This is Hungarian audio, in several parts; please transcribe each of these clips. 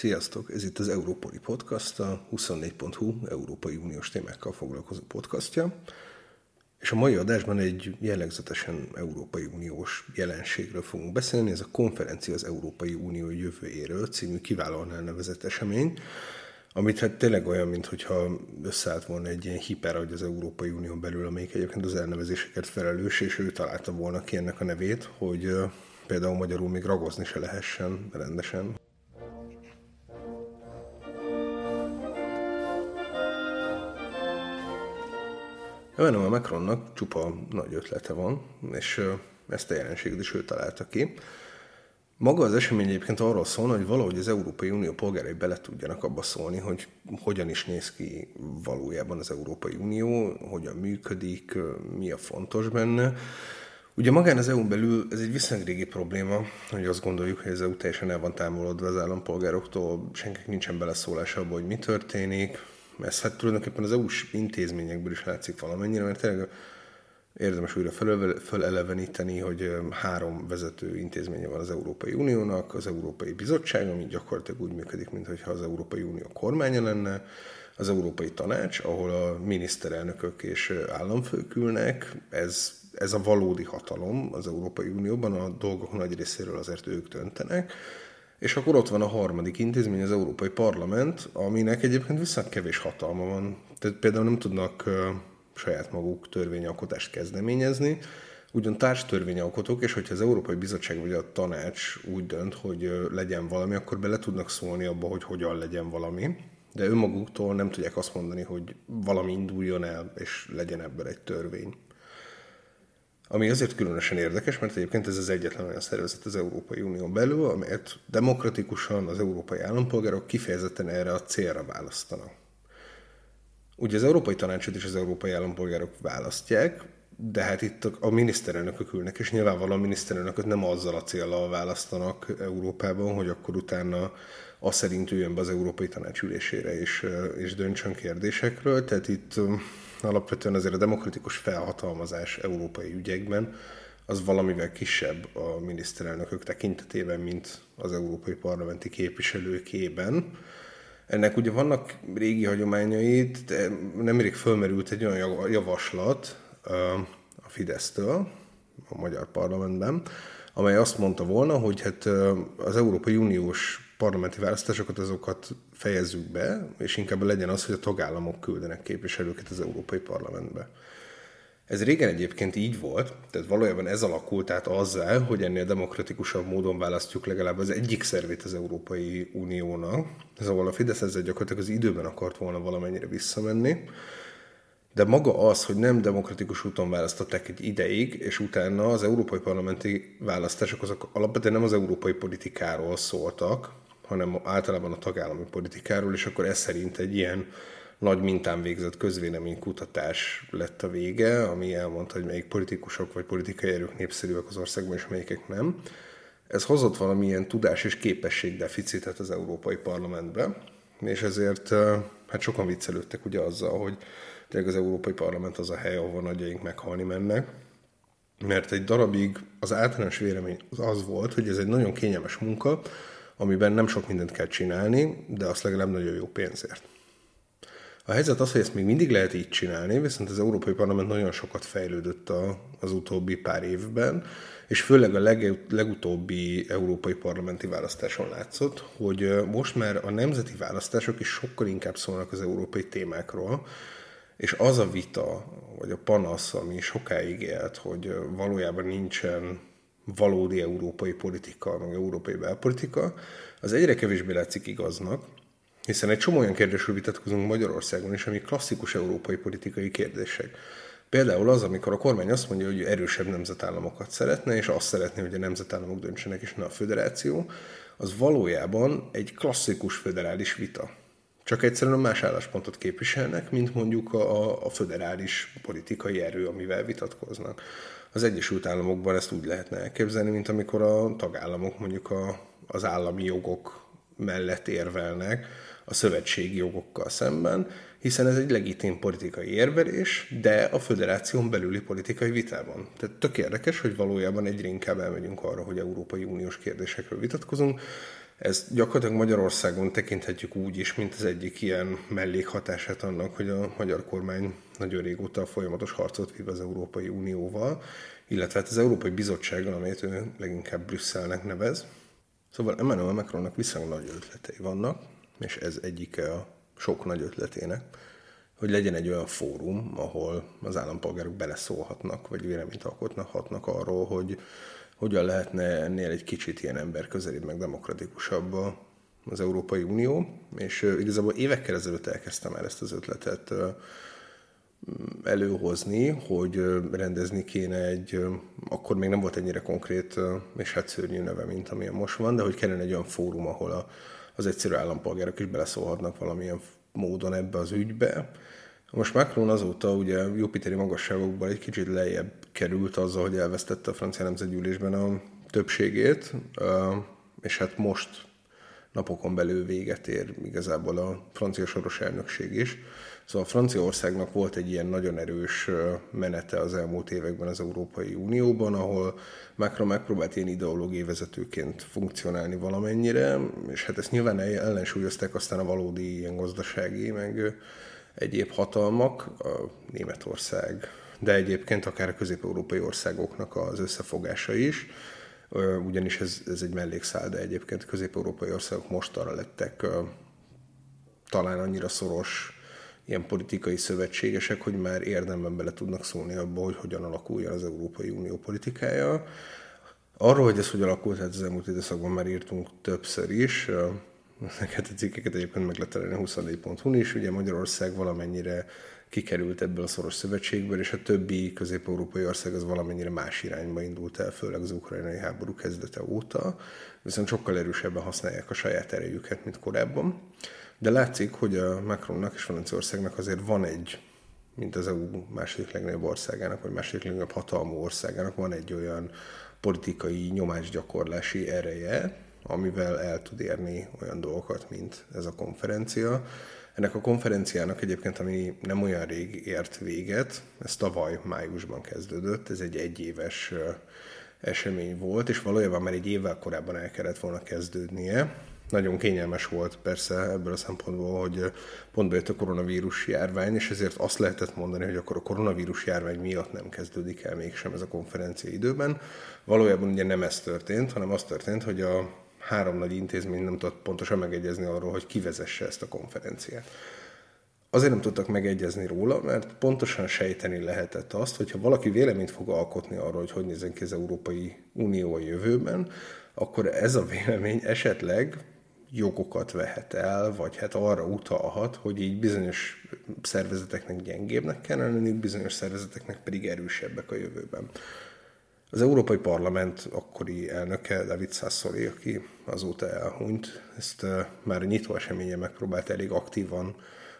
Sziasztok! Ez itt az Európoli Podcast, a 24.hu Európai Uniós témákkal foglalkozó podcastja. És a mai adásban egy jellegzetesen Európai Uniós jelenségről fogunk beszélni. Ez a konferencia az Európai Unió jövőjéről című kiválóan elnevezett esemény, amit hát tényleg olyan, mintha összeállt volna egy ilyen hiperagy az Európai Unió belül, amelyik egyébként az elnevezéseket felelős, és ő találta volna ki ennek a nevét, hogy például magyarul még ragozni se lehessen rendesen. Emmanuel Macronnak csupa nagy ötlete van, és ezt a jelenséget is ő találta ki. Maga az esemény egyébként arról szól, hogy valahogy az Európai Unió polgárai bele tudjanak abba szólni, hogy hogyan is néz ki valójában az Európai Unió, hogyan működik, mi a fontos benne. Ugye magán az EU-n belül ez egy viszonylag régi probléma, hogy azt gondoljuk, hogy az EU teljesen el van távolodva az állampolgároktól, senkinek nincsen beleszólása abban, hogy mi történik, ez hát tulajdonképpen az EU-s intézményekből is látszik valamennyire, mert tényleg érdemes újra feleleveníteni, hogy három vezető intézménye van az Európai Uniónak, az Európai Bizottság, ami gyakorlatilag úgy működik, mintha az Európai Unió kormánya lenne, az Európai Tanács, ahol a miniszterelnökök és államfők ülnek, ez, ez a valódi hatalom az Európai Unióban, a dolgok nagy részéről azért ők döntenek, és akkor ott van a harmadik intézmény, az Európai Parlament, aminek egyébként viszont kevés hatalma van. Tehát például nem tudnak saját maguk törvényalkotást kezdeményezni, ugyan társ törvényalkotók, és hogyha az Európai Bizottság vagy a tanács úgy dönt, hogy legyen valami, akkor bele tudnak szólni abba, hogy hogyan legyen valami. De önmaguktól nem tudják azt mondani, hogy valami induljon el, és legyen ebből egy törvény. Ami azért különösen érdekes, mert egyébként ez az egyetlen olyan szervezet az Európai Unión belül, amelyet demokratikusan az európai állampolgárok kifejezetten erre a célra választanak. Ugye az Európai Tanácsot és az európai állampolgárok választják, de hát itt a miniszterelnökök ülnek, és nyilvánvalóan a miniszterelnököt nem azzal a célral választanak Európában, hogy akkor utána az szerint üljön be az Európai Tanács ülésére és, és döntsön kérdésekről. Tehát itt alapvetően azért a demokratikus felhatalmazás európai ügyekben az valamivel kisebb a miniszterelnökök tekintetében, mint az európai parlamenti képviselőkében. Ennek ugye vannak régi hagyományai, de nemrég fölmerült egy olyan javaslat a Fidesztől a magyar parlamentben, amely azt mondta volna, hogy hát az Európai Uniós parlamenti választásokat, azokat fejezzük be, és inkább legyen az, hogy a tagállamok küldenek képviselőket az Európai Parlamentbe. Ez régen egyébként így volt, tehát valójában ez alakult át azzal, hogy ennél demokratikusabb módon választjuk legalább az egyik szervét az Európai Uniónak. Szóval a Fidesz ezzel gyakorlatilag az időben akart volna valamennyire visszamenni, de maga az, hogy nem demokratikus úton választották egy ideig, és utána az európai parlamenti választások azok alapvetően nem az európai politikáról szóltak, hanem általában a tagállami politikáról, és akkor ez szerint egy ilyen nagy mintán végzett közvéleménykutatás lett a vége, ami elmondta, hogy melyik politikusok vagy politikai erők népszerűek az országban, és melyikek nem. Ez hozott valamilyen tudás és képesség deficitet az Európai Parlamentbe, és ezért hát sokan viccelődtek ugye azzal, hogy tényleg az Európai Parlament az a hely, ahol nagyjaink meghalni mennek, mert egy darabig az általános vélemény az, az volt, hogy ez egy nagyon kényelmes munka, amiben nem sok mindent kell csinálni, de azt legalább nagyon jó pénzért. A helyzet az, hogy ezt még mindig lehet így csinálni, viszont az Európai Parlament nagyon sokat fejlődött a, az utóbbi pár évben, és főleg a leg, legutóbbi európai parlamenti választáson látszott, hogy most már a nemzeti választások is sokkal inkább szólnak az európai témákról, és az a vita, vagy a panasz, ami sokáig élt, hogy valójában nincsen valódi európai politika, meg európai belpolitika, az egyre kevésbé látszik igaznak, hiszen egy csomó olyan kérdésről vitatkozunk Magyarországon is, ami klasszikus európai politikai kérdések. Például az, amikor a kormány azt mondja, hogy erősebb nemzetállamokat szeretne, és azt szeretné, hogy a nemzetállamok döntsenek, és ne a föderáció, az valójában egy klasszikus föderális vita. Csak egyszerűen más álláspontot képviselnek, mint mondjuk a, a föderális politikai erő, amivel vitatkoznak. Az Egyesült Államokban ezt úgy lehetne elképzelni, mint amikor a tagállamok mondjuk a, az állami jogok mellett érvelnek a szövetségi jogokkal szemben, hiszen ez egy legitim politikai érvelés, de a föderáción belüli politikai vitában. Tehát tök érdekes, hogy valójában egyre inkább elmegyünk arra, hogy Európai Uniós kérdésekről vitatkozunk, ezt gyakorlatilag Magyarországon tekinthetjük úgy is, mint az egyik ilyen mellékhatását annak, hogy a magyar kormány nagyon régóta folyamatos harcot vív az Európai Unióval, illetve hát az Európai Bizottsággal, amelyet ő leginkább Brüsszelnek nevez. Szóval Emmanuel Macronnak viszonylag nagy ötletei vannak, és ez egyike a sok nagy ötletének, hogy legyen egy olyan fórum, ahol az állampolgárok beleszólhatnak, vagy véleményt alkotnak arról, hogy hogyan lehetne ennél egy kicsit ilyen ember közelibb, meg demokratikusabb az Európai Unió, és igazából évekkel ezelőtt elkezdtem el ezt az ötletet előhozni, hogy rendezni kéne egy, akkor még nem volt ennyire konkrét és hát szörnyű neve, mint amilyen most van, de hogy kellene egy olyan fórum, ahol az egyszerű állampolgárok is beleszólhatnak valamilyen módon ebbe az ügybe. Most Macron azóta ugye Jupiteri magasságokban egy kicsit lejjebb került azzal, hogy elvesztette a francia nemzetgyűlésben a többségét, és hát most napokon belül véget ér igazából a francia soros elnökség is. Szóval Franciaországnak volt egy ilyen nagyon erős menete az elmúlt években az Európai Unióban, ahol Macron megpróbált ilyen ideológiai vezetőként funkcionálni valamennyire, és hát ezt nyilván ellensúlyozták aztán a valódi ilyen gazdasági, meg egyéb hatalmak, a Németország, de egyébként akár a közép-európai országoknak az összefogása is, ugyanis ez, ez egy mellékszál, de egyébként közép-európai országok most arra lettek talán annyira szoros ilyen politikai szövetségesek, hogy már érdemben bele tudnak szólni abba, hogy hogyan alakuljon az Európai Unió politikája. Arról, hogy ez hogy alakult, hát az elmúlt időszakban már írtunk többször is. Ezeket a cikkeket egyébként meg lehet találni a 24.hu-n is. Ugye Magyarország valamennyire kikerült ebből a szoros szövetségből, és a többi közép-európai ország az valamennyire más irányba indult el, főleg az ukrajnai háború kezdete óta, viszont sokkal erősebben használják a saját erejüket, mint korábban. De látszik, hogy a Macronnak és Franciaországnak azért van egy, mint az EU második legnagyobb országának, vagy második legnagyobb hatalmú országának van egy olyan politikai nyomásgyakorlási ereje, amivel el tud érni olyan dolgokat, mint ez a konferencia. Ennek a konferenciának egyébként, ami nem olyan rég ért véget, ez tavaly májusban kezdődött, ez egy egyéves esemény volt, és valójában már egy évvel korábban el kellett volna kezdődnie, nagyon kényelmes volt persze ebből a szempontból, hogy pont bejött a koronavírus járvány, és ezért azt lehetett mondani, hogy akkor a koronavírus járvány miatt nem kezdődik el mégsem ez a konferencia időben. Valójában ugye nem ez történt, hanem az történt, hogy a három nagy intézmény nem tudott pontosan megegyezni arról, hogy kivezesse ezt a konferenciát. Azért nem tudtak megegyezni róla, mert pontosan sejteni lehetett azt, hogyha valaki véleményt fog alkotni arról, hogy hogy nézzen ki az Európai Unió a jövőben, akkor ez a vélemény esetleg jogokat vehet el, vagy hát arra utalhat, hogy így bizonyos szervezeteknek gyengébbnek kell lenniük, bizonyos szervezeteknek pedig erősebbek a jövőben. Az Európai Parlament akkori elnöke, David Sassoli, aki azóta elhunyt, ezt már nyitó eseménye megpróbált elég aktívan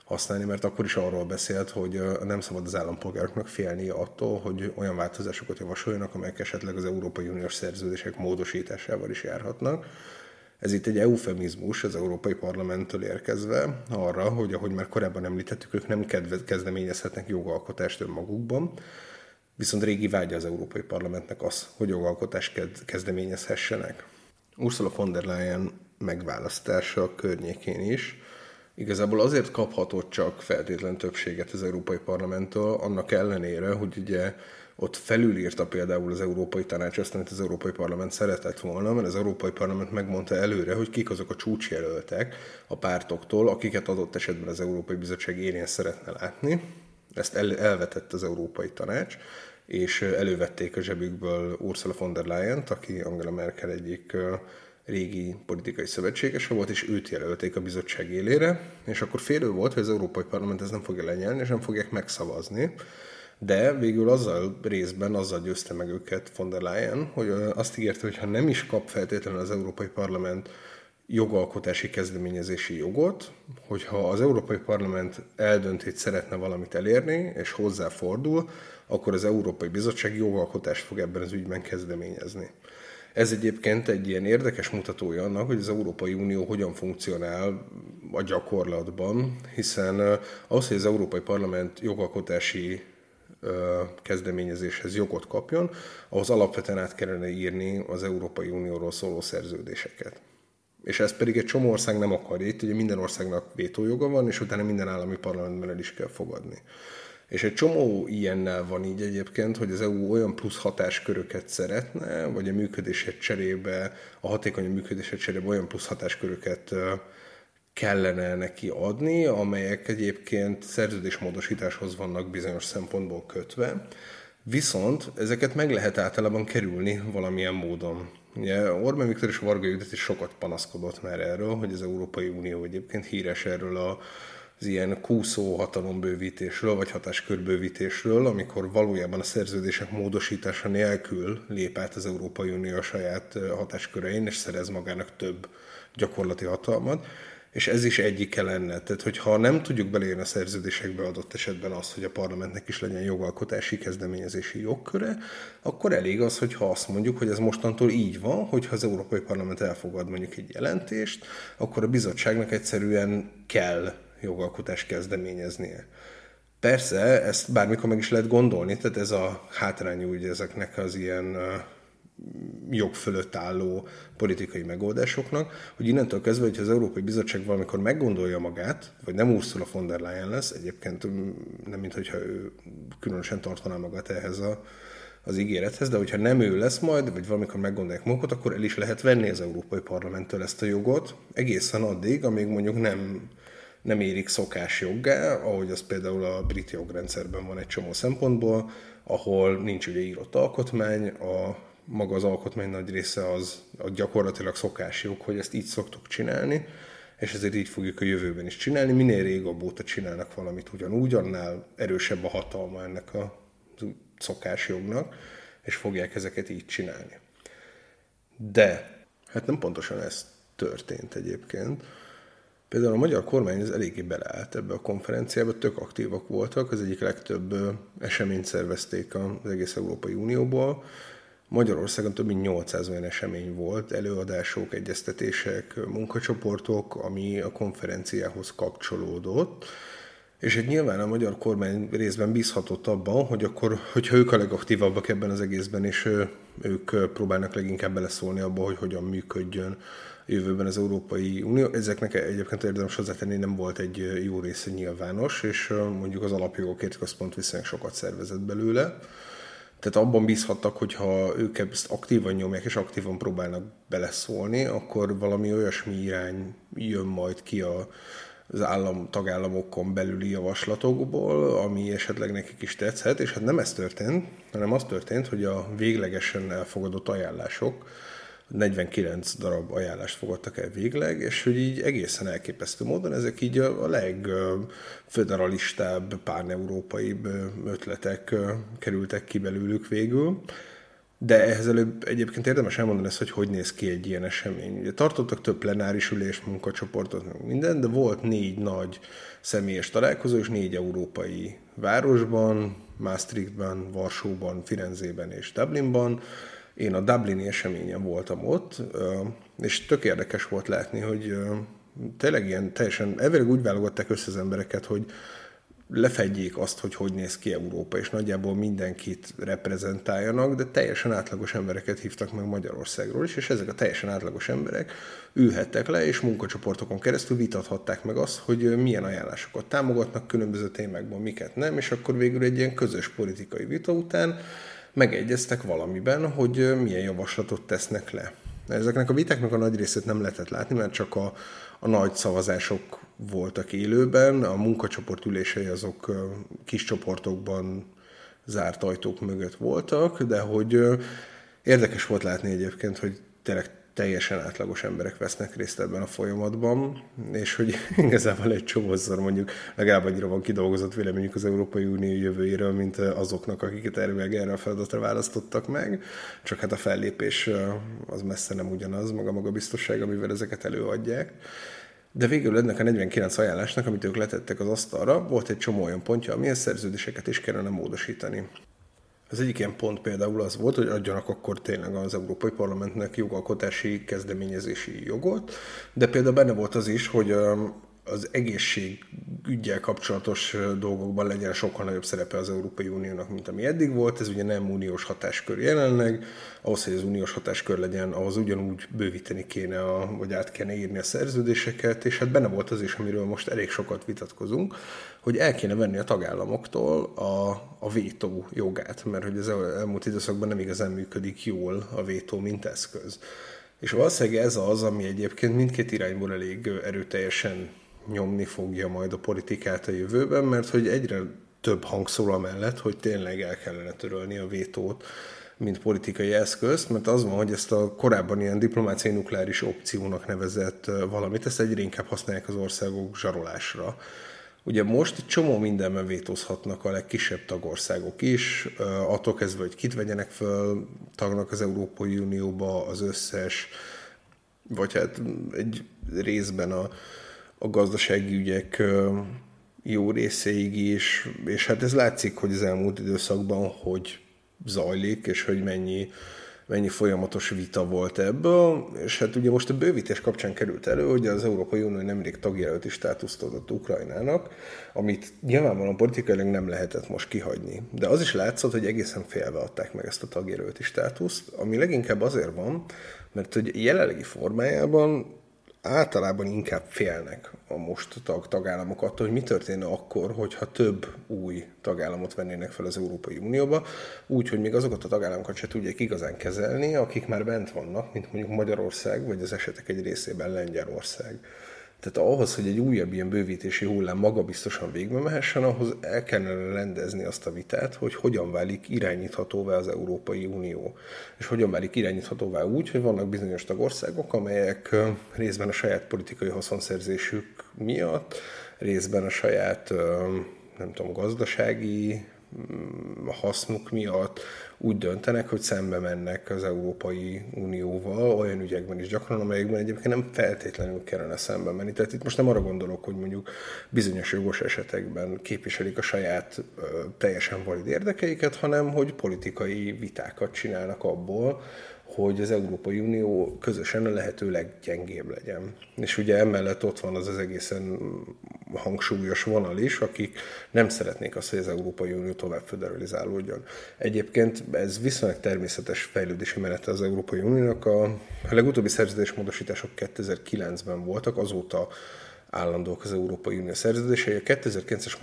használni, mert akkor is arról beszélt, hogy nem szabad az állampolgároknak félni attól, hogy olyan változásokat javasoljanak, amelyek esetleg az Európai Uniós szerződések módosításával is járhatnak. Ez itt egy eufemizmus az Európai Parlamenttől érkezve arra, hogy ahogy már korábban említettük, ők nem kezdeményezhetnek jogalkotást önmagukban, viszont régi vágya az Európai Parlamentnek az, hogy jogalkotást kezdeményezhessenek. Ursula von der Leyen megválasztása környékén is igazából azért kaphatott csak feltétlen többséget az Európai Parlamenttől, annak ellenére, hogy ugye ott felülírta például az Európai Tanács azt, amit az Európai Parlament szeretett volna, mert az Európai Parlament megmondta előre, hogy kik azok a csúcsjelöltek a pártoktól, akiket adott esetben az Európai Bizottság érén szeretne látni. Ezt el, elvetett az Európai Tanács, és elővették a zsebükből Ursula von der Leyen-t, aki Angela Merkel egyik régi politikai szövetségese volt, és őt jelölték a bizottság élére, és akkor félő volt, hogy az Európai Parlament ez nem fogja lenyelni, és nem fogják megszavazni. De végül azzal részben azzal győzte meg őket von der Leyen, hogy azt ígérte, hogy ha nem is kap feltétlenül az Európai Parlament jogalkotási kezdeményezési jogot, hogyha az Európai Parlament eldönt, hogy szeretne valamit elérni, és hozzáfordul, akkor az Európai Bizottság jogalkotást fog ebben az ügyben kezdeményezni. Ez egyébként egy ilyen érdekes mutatója annak, hogy az Európai Unió hogyan funkcionál a gyakorlatban, hiszen ahhoz, hogy az Európai Parlament jogalkotási kezdeményezéshez jogot kapjon, ahhoz alapvetően át kellene írni az Európai Unióról szóló szerződéseket. És ezt pedig egy csomó ország nem akarja. Itt ugye minden országnak vétójoga van, és utána minden állami parlamentben el is kell fogadni. És egy csomó ilyennel van így egyébként, hogy az EU olyan plusz hatásköröket szeretne, vagy a működését cserébe, a hatékony működését cserébe olyan plusz hatásköröket kellene neki adni, amelyek egyébként szerződésmódosításhoz vannak bizonyos szempontból kötve, viszont ezeket meg lehet általában kerülni valamilyen módon. Ugye Orbán Viktor és Varga Judit is sokat panaszkodott már erről, hogy az Európai Unió egyébként híres erről a az ilyen kúszó hatalombővítésről, vagy hatáskörbővítésről, amikor valójában a szerződések módosítása nélkül lép át az Európai Unió a saját hatáskörein, és szerez magának több gyakorlati hatalmat és ez is egyike lenne. Tehát, hogyha nem tudjuk belérni a szerződésekbe adott esetben azt, hogy a parlamentnek is legyen jogalkotási kezdeményezési jogköre, akkor elég az, hogyha azt mondjuk, hogy ez mostantól így van, hogyha az Európai Parlament elfogad mondjuk egy jelentést, akkor a bizottságnak egyszerűen kell jogalkotást kezdeményeznie. Persze, ezt bármikor meg is lehet gondolni, tehát ez a hátrány úgy ezeknek az ilyen jog fölött álló politikai megoldásoknak, hogy innentől kezdve, hogy az Európai Bizottság valamikor meggondolja magát, vagy nem Ursula von der Leyen lesz, egyébként nem mintha ő különösen tartaná magát ehhez a, az ígérethez, de hogyha nem ő lesz majd, vagy valamikor meggondolják magukat, akkor el is lehet venni az Európai Parlamenttől ezt a jogot, egészen addig, amíg mondjuk nem, nem érik szokás joggá, ahogy az például a brit jogrendszerben van egy csomó szempontból, ahol nincs ugye írott alkotmány, a maga az alkotmány nagy része az a gyakorlatilag szokásjog, hogy ezt így szoktuk csinálni, és ezért így fogjuk a jövőben is csinálni. Minél régebb óta csinálnak valamit ugyanúgy, annál erősebb a hatalma ennek a szokásjognak, és fogják ezeket így csinálni. De, hát nem pontosan ez történt egyébként. Például a magyar kormány az eléggé beleállt ebbe a konferenciába, tök aktívak voltak, az egyik legtöbb eseményt szervezték az egész Európai Unióból, Magyarországon több mint 800 olyan esemény volt, előadások, egyeztetések, munkacsoportok, ami a konferenciához kapcsolódott. És egy nyilván a magyar kormány részben bízhatott abban, hogy akkor, hogyha ők a legaktívabbak ebben az egészben, és ők próbálnak leginkább beleszólni abba, hogy hogyan működjön jövőben az Európai Unió. Ezeknek egyébként érdemes hozzátenni, nem volt egy jó része nyilvános, és mondjuk az alapjogokért központ viszonylag sokat szervezett belőle. Tehát abban bízhattak, hogy ha ők ezt aktívan nyomják és aktívan próbálnak beleszólni, akkor valami olyasmi irány jön majd ki a, az állam, tagállamokon belüli javaslatokból, ami esetleg nekik is tetszhet, és hát nem ez történt, hanem az történt, hogy a véglegesen elfogadott ajánlások 49 darab ajánlást fogadtak el végleg, és hogy így egészen elképesztő módon ezek így a, a legfederalistább, párneurópaibb ötletek kerültek ki belőlük végül. De ehhez előbb egyébként érdemes elmondani ezt, hogy hogy néz ki egy ilyen esemény. Ugye tartottak több plenáris ülés, munkacsoportot, minden, de volt négy nagy személyes találkozó, és négy európai városban, Maastrichtban, Varsóban, Firenzében és Dublinban, én a Dublini eseményen voltam ott, és tök érdekes volt látni, hogy tényleg ilyen teljesen, elvileg úgy válogatták össze az embereket, hogy lefedjék azt, hogy hogy néz ki Európa, és nagyjából mindenkit reprezentáljanak, de teljesen átlagos embereket hívtak meg Magyarországról is, és ezek a teljesen átlagos emberek ülhettek le, és munkacsoportokon keresztül vitathatták meg azt, hogy milyen ajánlásokat támogatnak különböző témákban, miket nem, és akkor végül egy ilyen közös politikai vita után megegyeztek valamiben, hogy milyen javaslatot tesznek le. Ezeknek a vitáknak a nagy részét nem lehetett látni, mert csak a, a nagy szavazások voltak élőben, a munkacsoport ülései azok kis csoportokban zárt ajtók mögött voltak, de hogy érdekes volt látni egyébként, hogy tényleg teljesen átlagos emberek vesznek részt ebben a folyamatban, és hogy igazából egy csomószor mondjuk legalább annyira van kidolgozott véleményük az Európai Unió jövőjéről, mint azoknak, akiket erőleg erre a feladatra választottak meg, csak hát a fellépés az messze nem ugyanaz, maga maga biztosság, amivel ezeket előadják. De végül ennek a 49 ajánlásnak, amit ők letettek az asztalra, volt egy csomó olyan pontja, amilyen szerződéseket is kellene módosítani. Az egyik ilyen pont például az volt, hogy adjanak akkor tényleg az Európai Parlamentnek jogalkotási kezdeményezési jogot, de például benne volt az is, hogy az egészségügyel kapcsolatos dolgokban legyen sokkal nagyobb szerepe az Európai Uniónak, mint ami eddig volt. Ez ugye nem uniós hatáskör jelenleg. Ahhoz, hogy az uniós hatáskör legyen, ahhoz ugyanúgy bővíteni kéne, a, vagy át kéne írni a szerződéseket, és hát benne volt az is, amiről most elég sokat vitatkozunk, hogy el kéne venni a tagállamoktól a, a vétó jogát, mert hogy az elmúlt időszakban nem igazán működik jól a vétó, mint eszköz. És valószínűleg ez az, ami egyébként mindkét irányból elég erőteljesen nyomni fogja majd a politikát a jövőben, mert hogy egyre több hang szól amellett, hogy tényleg el kellene törölni a vétót, mint politikai eszközt, mert az van, hogy ezt a korábban ilyen diplomáciai nukleáris opciónak nevezett valamit, ezt egyre inkább használják az országok zsarolásra. Ugye most egy csomó mindenben vétózhatnak a legkisebb tagországok is, attól kezdve, hogy kit vegyenek föl tagnak az Európai Unióba az összes, vagy hát egy részben a, a gazdasági ügyek jó részéig is, és hát ez látszik, hogy az elmúlt időszakban hogy zajlik, és hogy mennyi mennyi folyamatos vita volt ebből, és hát ugye most a bővítés kapcsán került elő, hogy az Európai Unió nemrég tagjelölti státuszt adott Ukrajnának, amit nyilvánvalóan politikailag nem lehetett most kihagyni. De az is látszott, hogy egészen félve adták meg ezt a tagjelölti státuszt, ami leginkább azért van, mert hogy jelenlegi formájában általában inkább félnek a most tag tagállamok attól, hogy mi történne akkor, hogyha több új tagállamot vennének fel az Európai Unióba, úgy, hogy még azokat a tagállamokat se tudják igazán kezelni, akik már bent vannak, mint mondjuk Magyarország, vagy az esetek egy részében Lengyelország. Tehát ahhoz, hogy egy újabb ilyen bővítési hullám maga biztosan végbe mehessen, ahhoz el kellene rendezni azt a vitát, hogy hogyan válik irányíthatóvá az Európai Unió. És hogyan válik irányíthatóvá úgy, hogy vannak bizonyos tagországok, amelyek részben a saját politikai haszonszerzésük miatt, részben a saját nem tudom, gazdasági hasznuk miatt úgy döntenek, hogy szembe mennek az Európai Unióval olyan ügyekben is gyakran, amelyekben egyébként nem feltétlenül kellene szembe menni. Tehát itt most nem arra gondolok, hogy mondjuk bizonyos jogos esetekben képviselik a saját ö, teljesen valid érdekeiket, hanem hogy politikai vitákat csinálnak abból, hogy az Európai Unió közösen a lehető leggyengébb legyen. És ugye emellett ott van az az egészen hangsúlyos vonal is, akik nem szeretnék azt, hogy az Európai Unió tovább federalizálódjon. Egyébként ez viszonylag természetes fejlődési menete az Európai Uniónak. A legutóbbi szerződésmódosítások 2009-ben voltak, azóta állandók az Európai Unió szerződései. A 2009-es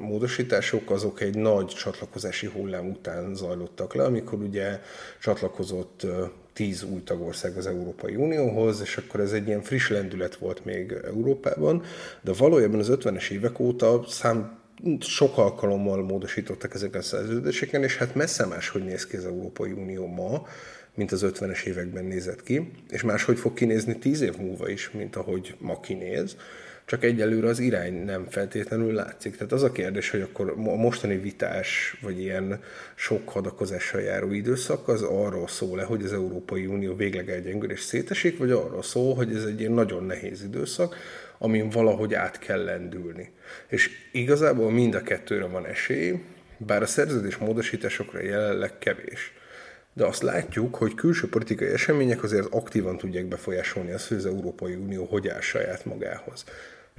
módosítások azok egy nagy csatlakozási hullám után zajlottak le, amikor ugye csatlakozott tíz új tagország az Európai Unióhoz, és akkor ez egy ilyen friss lendület volt még Európában, de valójában az 50-es évek óta szám sok alkalommal módosítottak ezeken a szerződéseken, és hát messze más, hogy néz ki az Európai Unió ma, mint az 50-es években nézett ki, és máshogy fog kinézni tíz év múlva is, mint ahogy ma kinéz, csak egyelőre az irány nem feltétlenül látszik. Tehát az a kérdés, hogy akkor a mostani vitás, vagy ilyen sok hadakozással járó időszak, az arról szól-e, hogy az Európai Unió végleg elgyengül és szétesik, vagy arról szól, hogy ez egy ilyen nagyon nehéz időszak, amin valahogy át kell lendülni. És igazából mind a kettőre van esély, bár a szerződés módosításokra jelenleg kevés de azt látjuk, hogy külső politikai események azért aktívan tudják befolyásolni azt, hogy az Európai Unió hogy áll saját magához.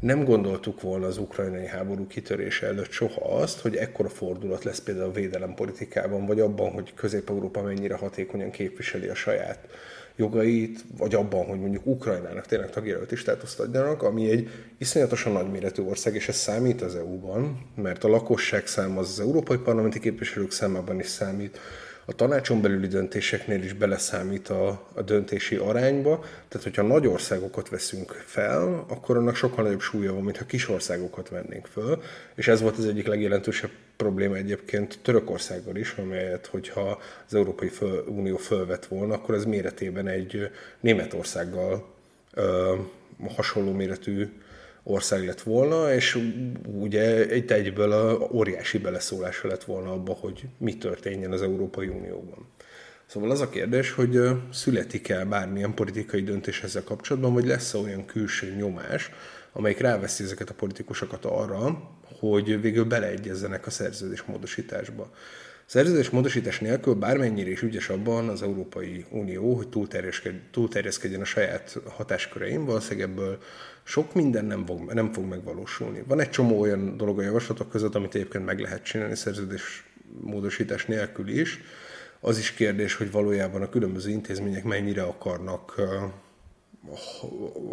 Nem gondoltuk volna az ukrajnai háború kitörése előtt soha azt, hogy ekkora fordulat lesz például a védelempolitikában, vagy abban, hogy Közép-Európa mennyire hatékonyan képviseli a saját jogait, vagy abban, hogy mondjuk Ukrajnának tényleg tagjelölti státuszt adjanak, ami egy iszonyatosan nagyméretű ország, és ez számít az EU-ban, mert a lakosság száma az az európai parlamenti képviselők számában is számít, a tanácson belüli döntéseknél is beleszámít a, a döntési arányba, tehát hogyha nagy országokat veszünk fel, akkor annak sokkal nagyobb súlya van, mintha kis országokat vennénk föl, és ez volt az egyik legjelentősebb probléma egyébként Törökországgal is, amelyet, hogyha az Európai Föl, Unió fölvett volna, akkor ez méretében egy Németországgal ö, hasonló méretű ország lett volna, és ugye egy egyből a óriási beleszólása lett volna abba, hogy mi történjen az Európai Unióban. Szóval az a kérdés, hogy születik-e bármilyen politikai döntés ezzel kapcsolatban, vagy lesz-e olyan külső nyomás, amelyik ráveszi ezeket a politikusokat arra, hogy végül beleegyezzenek a szerződés módosításba. Szerződés módosítás nélkül bármennyire is ügyes abban az Európai Unió, hogy túlterjeszkedjen a saját hatásköreim, valószínűleg ebből sok minden nem fog, nem fog megvalósulni. Van egy csomó olyan dolog a javaslatok között, amit egyébként meg lehet csinálni szerződés módosítás nélkül is. Az is kérdés, hogy valójában a különböző intézmények mennyire akarnak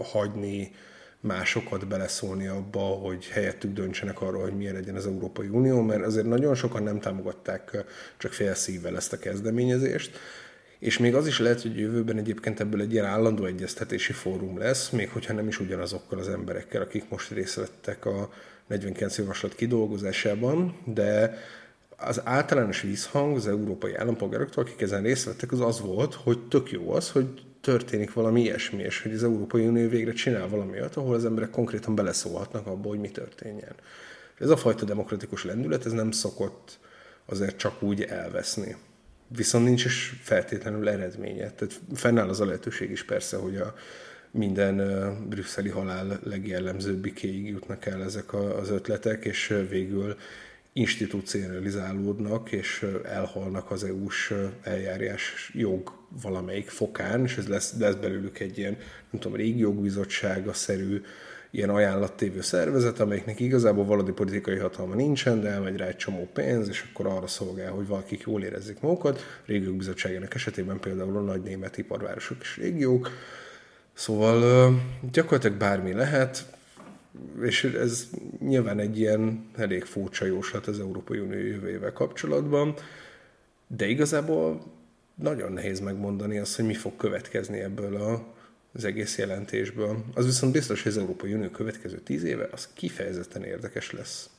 hagyni másokat beleszólni abba, hogy helyettük döntsenek arról, hogy milyen legyen az Európai Unió, mert azért nagyon sokan nem támogatták csak félszívvel ezt a kezdeményezést, és még az is lehet, hogy jövőben egyébként ebből egy ilyen állandó egyeztetési fórum lesz, még hogyha nem is ugyanazokkal az emberekkel, akik most részt vettek a 49 javaslat kidolgozásában, de az általános vízhang az európai állampolgároktól, akik ezen részt vettek, az az volt, hogy tök jó az, hogy történik valami ilyesmi, és hogy az Európai Unió végre csinál valami olyat, ahol az emberek konkrétan beleszólhatnak abba, hogy mi történjen. És ez a fajta demokratikus lendület, ez nem szokott azért csak úgy elveszni. Viszont nincs is feltétlenül eredménye. Tehát fennáll az a lehetőség is persze, hogy a minden brüsszeli halál legjellemzőbbikéig jutnak el ezek az ötletek, és végül institucionalizálódnak, és elhalnak az EU-s eljárás jog valamelyik fokán, és ez lesz, lesz belőlük egy ilyen, nem tudom, régióbizottsága szerű ilyen ajánlattévő szervezet, amelyiknek igazából valódi politikai hatalma nincsen, de elmegy rá egy csomó pénz, és akkor arra szolgál, hogy valakik jól érezzék magukat. Régiók bizottságának esetében például a nagy német iparvárosok és régiók. Szóval gyakorlatilag bármi lehet, és ez nyilván egy ilyen elég furcsa jóslat az Európai Unió jövőjével kapcsolatban, de igazából nagyon nehéz megmondani azt, hogy mi fog következni ebből a, az egész jelentésből. Az viszont biztos, hogy az Európai Unió következő tíz éve az kifejezetten érdekes lesz.